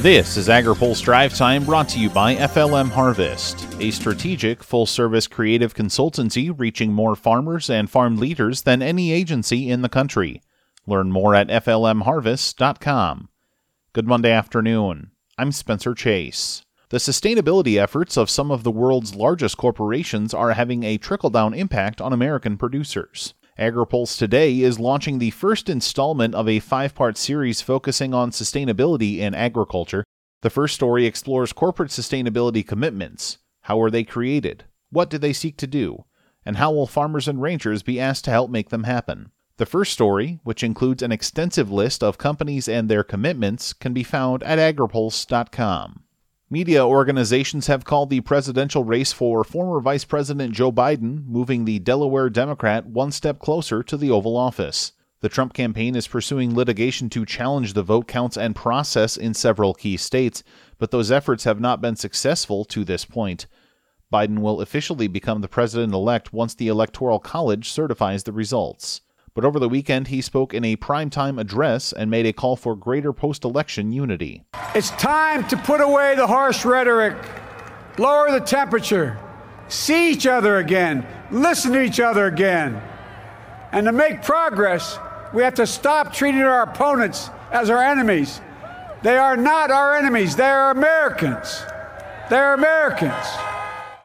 This is AgriPulse Drive Time brought to you by FLM Harvest, a strategic, full service creative consultancy reaching more farmers and farm leaders than any agency in the country. Learn more at FLMHarvest.com. Good Monday afternoon. I'm Spencer Chase. The sustainability efforts of some of the world's largest corporations are having a trickle down impact on American producers. AgriPulse today is launching the first installment of a five part series focusing on sustainability in agriculture. The first story explores corporate sustainability commitments. How are they created? What do they seek to do? And how will farmers and ranchers be asked to help make them happen? The first story, which includes an extensive list of companies and their commitments, can be found at agripulse.com. Media organizations have called the presidential race for former Vice President Joe Biden, moving the Delaware Democrat one step closer to the Oval Office. The Trump campaign is pursuing litigation to challenge the vote counts and process in several key states, but those efforts have not been successful to this point. Biden will officially become the president elect once the Electoral College certifies the results. But over the weekend, he spoke in a primetime address and made a call for greater post election unity. It's time to put away the harsh rhetoric, lower the temperature, see each other again, listen to each other again. And to make progress, we have to stop treating our opponents as our enemies. They are not our enemies, they are Americans. They're Americans.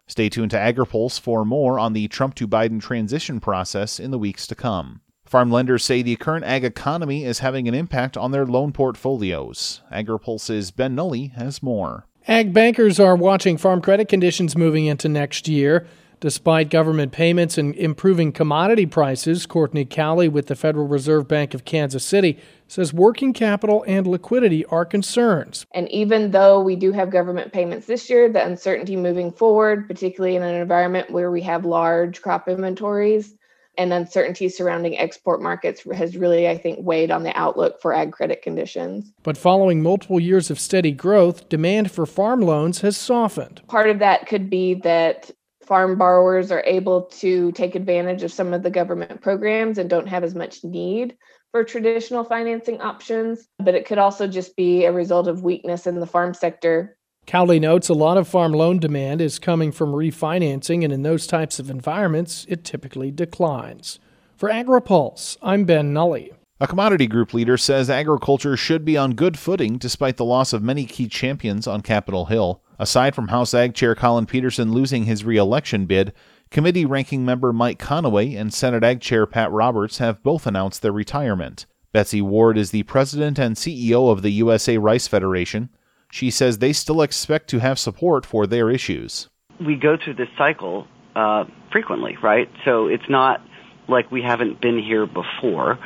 Stay tuned to AgriPulse for more on the Trump to Biden transition process in the weeks to come. Farm lenders say the current ag economy is having an impact on their loan portfolios. AgriPulse's Ben Nuelle has more. Ag bankers are watching farm credit conditions moving into next year. Despite government payments and improving commodity prices, Cortney Cowley with the Federal Reserve Bank of Kansas City says working capital and liquidity are concerns. And even though we do have government payments this year, the uncertainty moving forward, particularly in an environment where we have large crop inventories, and uncertainty surrounding export markets has really, I think, weighed on the outlook for ag credit conditions. But following multiple years of steady growth, demand for farm loans has softened. Part of that could be that farm borrowers are able to take advantage of some of the government programs and don't have as much need for traditional financing options. But it could also just be a result of weakness in the farm sector Cowley notes a lot of farm loan demand is coming from refinancing, and in those types of environments, it typically declines. For AgriPulse, I'm Ben Nuelle. A commodity group leader says agriculture should be on good footing despite the loss of many key champions on Capitol Hill. Aside from House Ag Chair Collin Peterson losing his reelection bid, committee ranking member Mike Conaway and Senate Ag Chair Pat Roberts have both announced their retirement. Betsy Ward is the president and CEO of the USA Rice Federation. She says they still expect to have support for their issues. We go through this cycle uh, frequently, right? So it's not like we haven't been here before.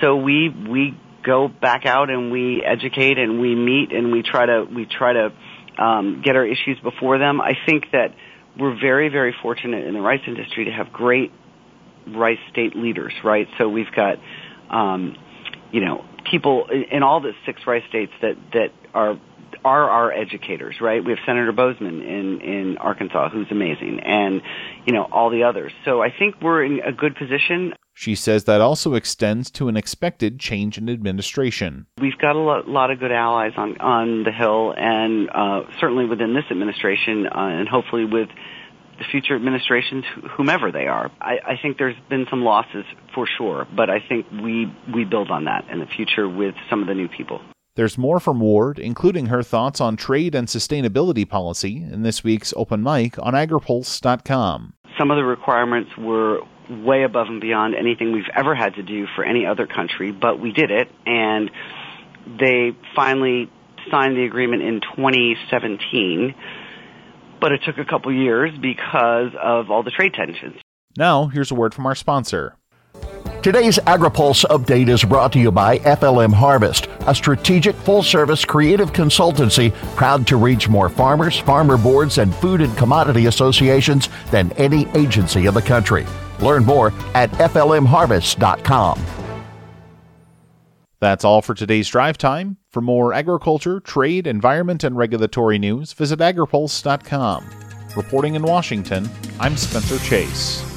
So we we go back out and we educate and we meet and we try to we try to um, get our issues before them. I think that we're very very fortunate in the rice industry to have great rice state leaders, right? So we've got um, you know people in all the six rice states that that are are our educators, right? We have Senator Boozman in in Arkansas, who's amazing, and you know all the others. So I think we're in a good position. She says that also extends to an expected change in administration. We've got a lot, lot of good allies on on the Hill, and uh, certainly within this administration, uh, and hopefully with the future administrations, whomever they are. I, I think there's been some losses for sure, but I think we we build on that in the future with some of the new people. There's more from Ward, including her thoughts on trade and sustainability policy, in this week's open mic on agripulse.com. Some of the requirements were way above and beyond anything we've ever had to do for any other country, but we did it, and they finally signed the agreement in 2017, but it took a couple years because of all the trade tensions. Now, here's a word from our sponsor. Today's AgriPulse update is brought to you by FLM Harvest, a strategic full service creative consultancy proud to reach more farmers, farmer boards, and food and commodity associations than any agency in the country. Learn more at FLMHarvest.com. That's all for today's drive time. For more agriculture, trade, environment, and regulatory news, visit agripulse.com. Reporting in Washington, I'm Spencer Chase.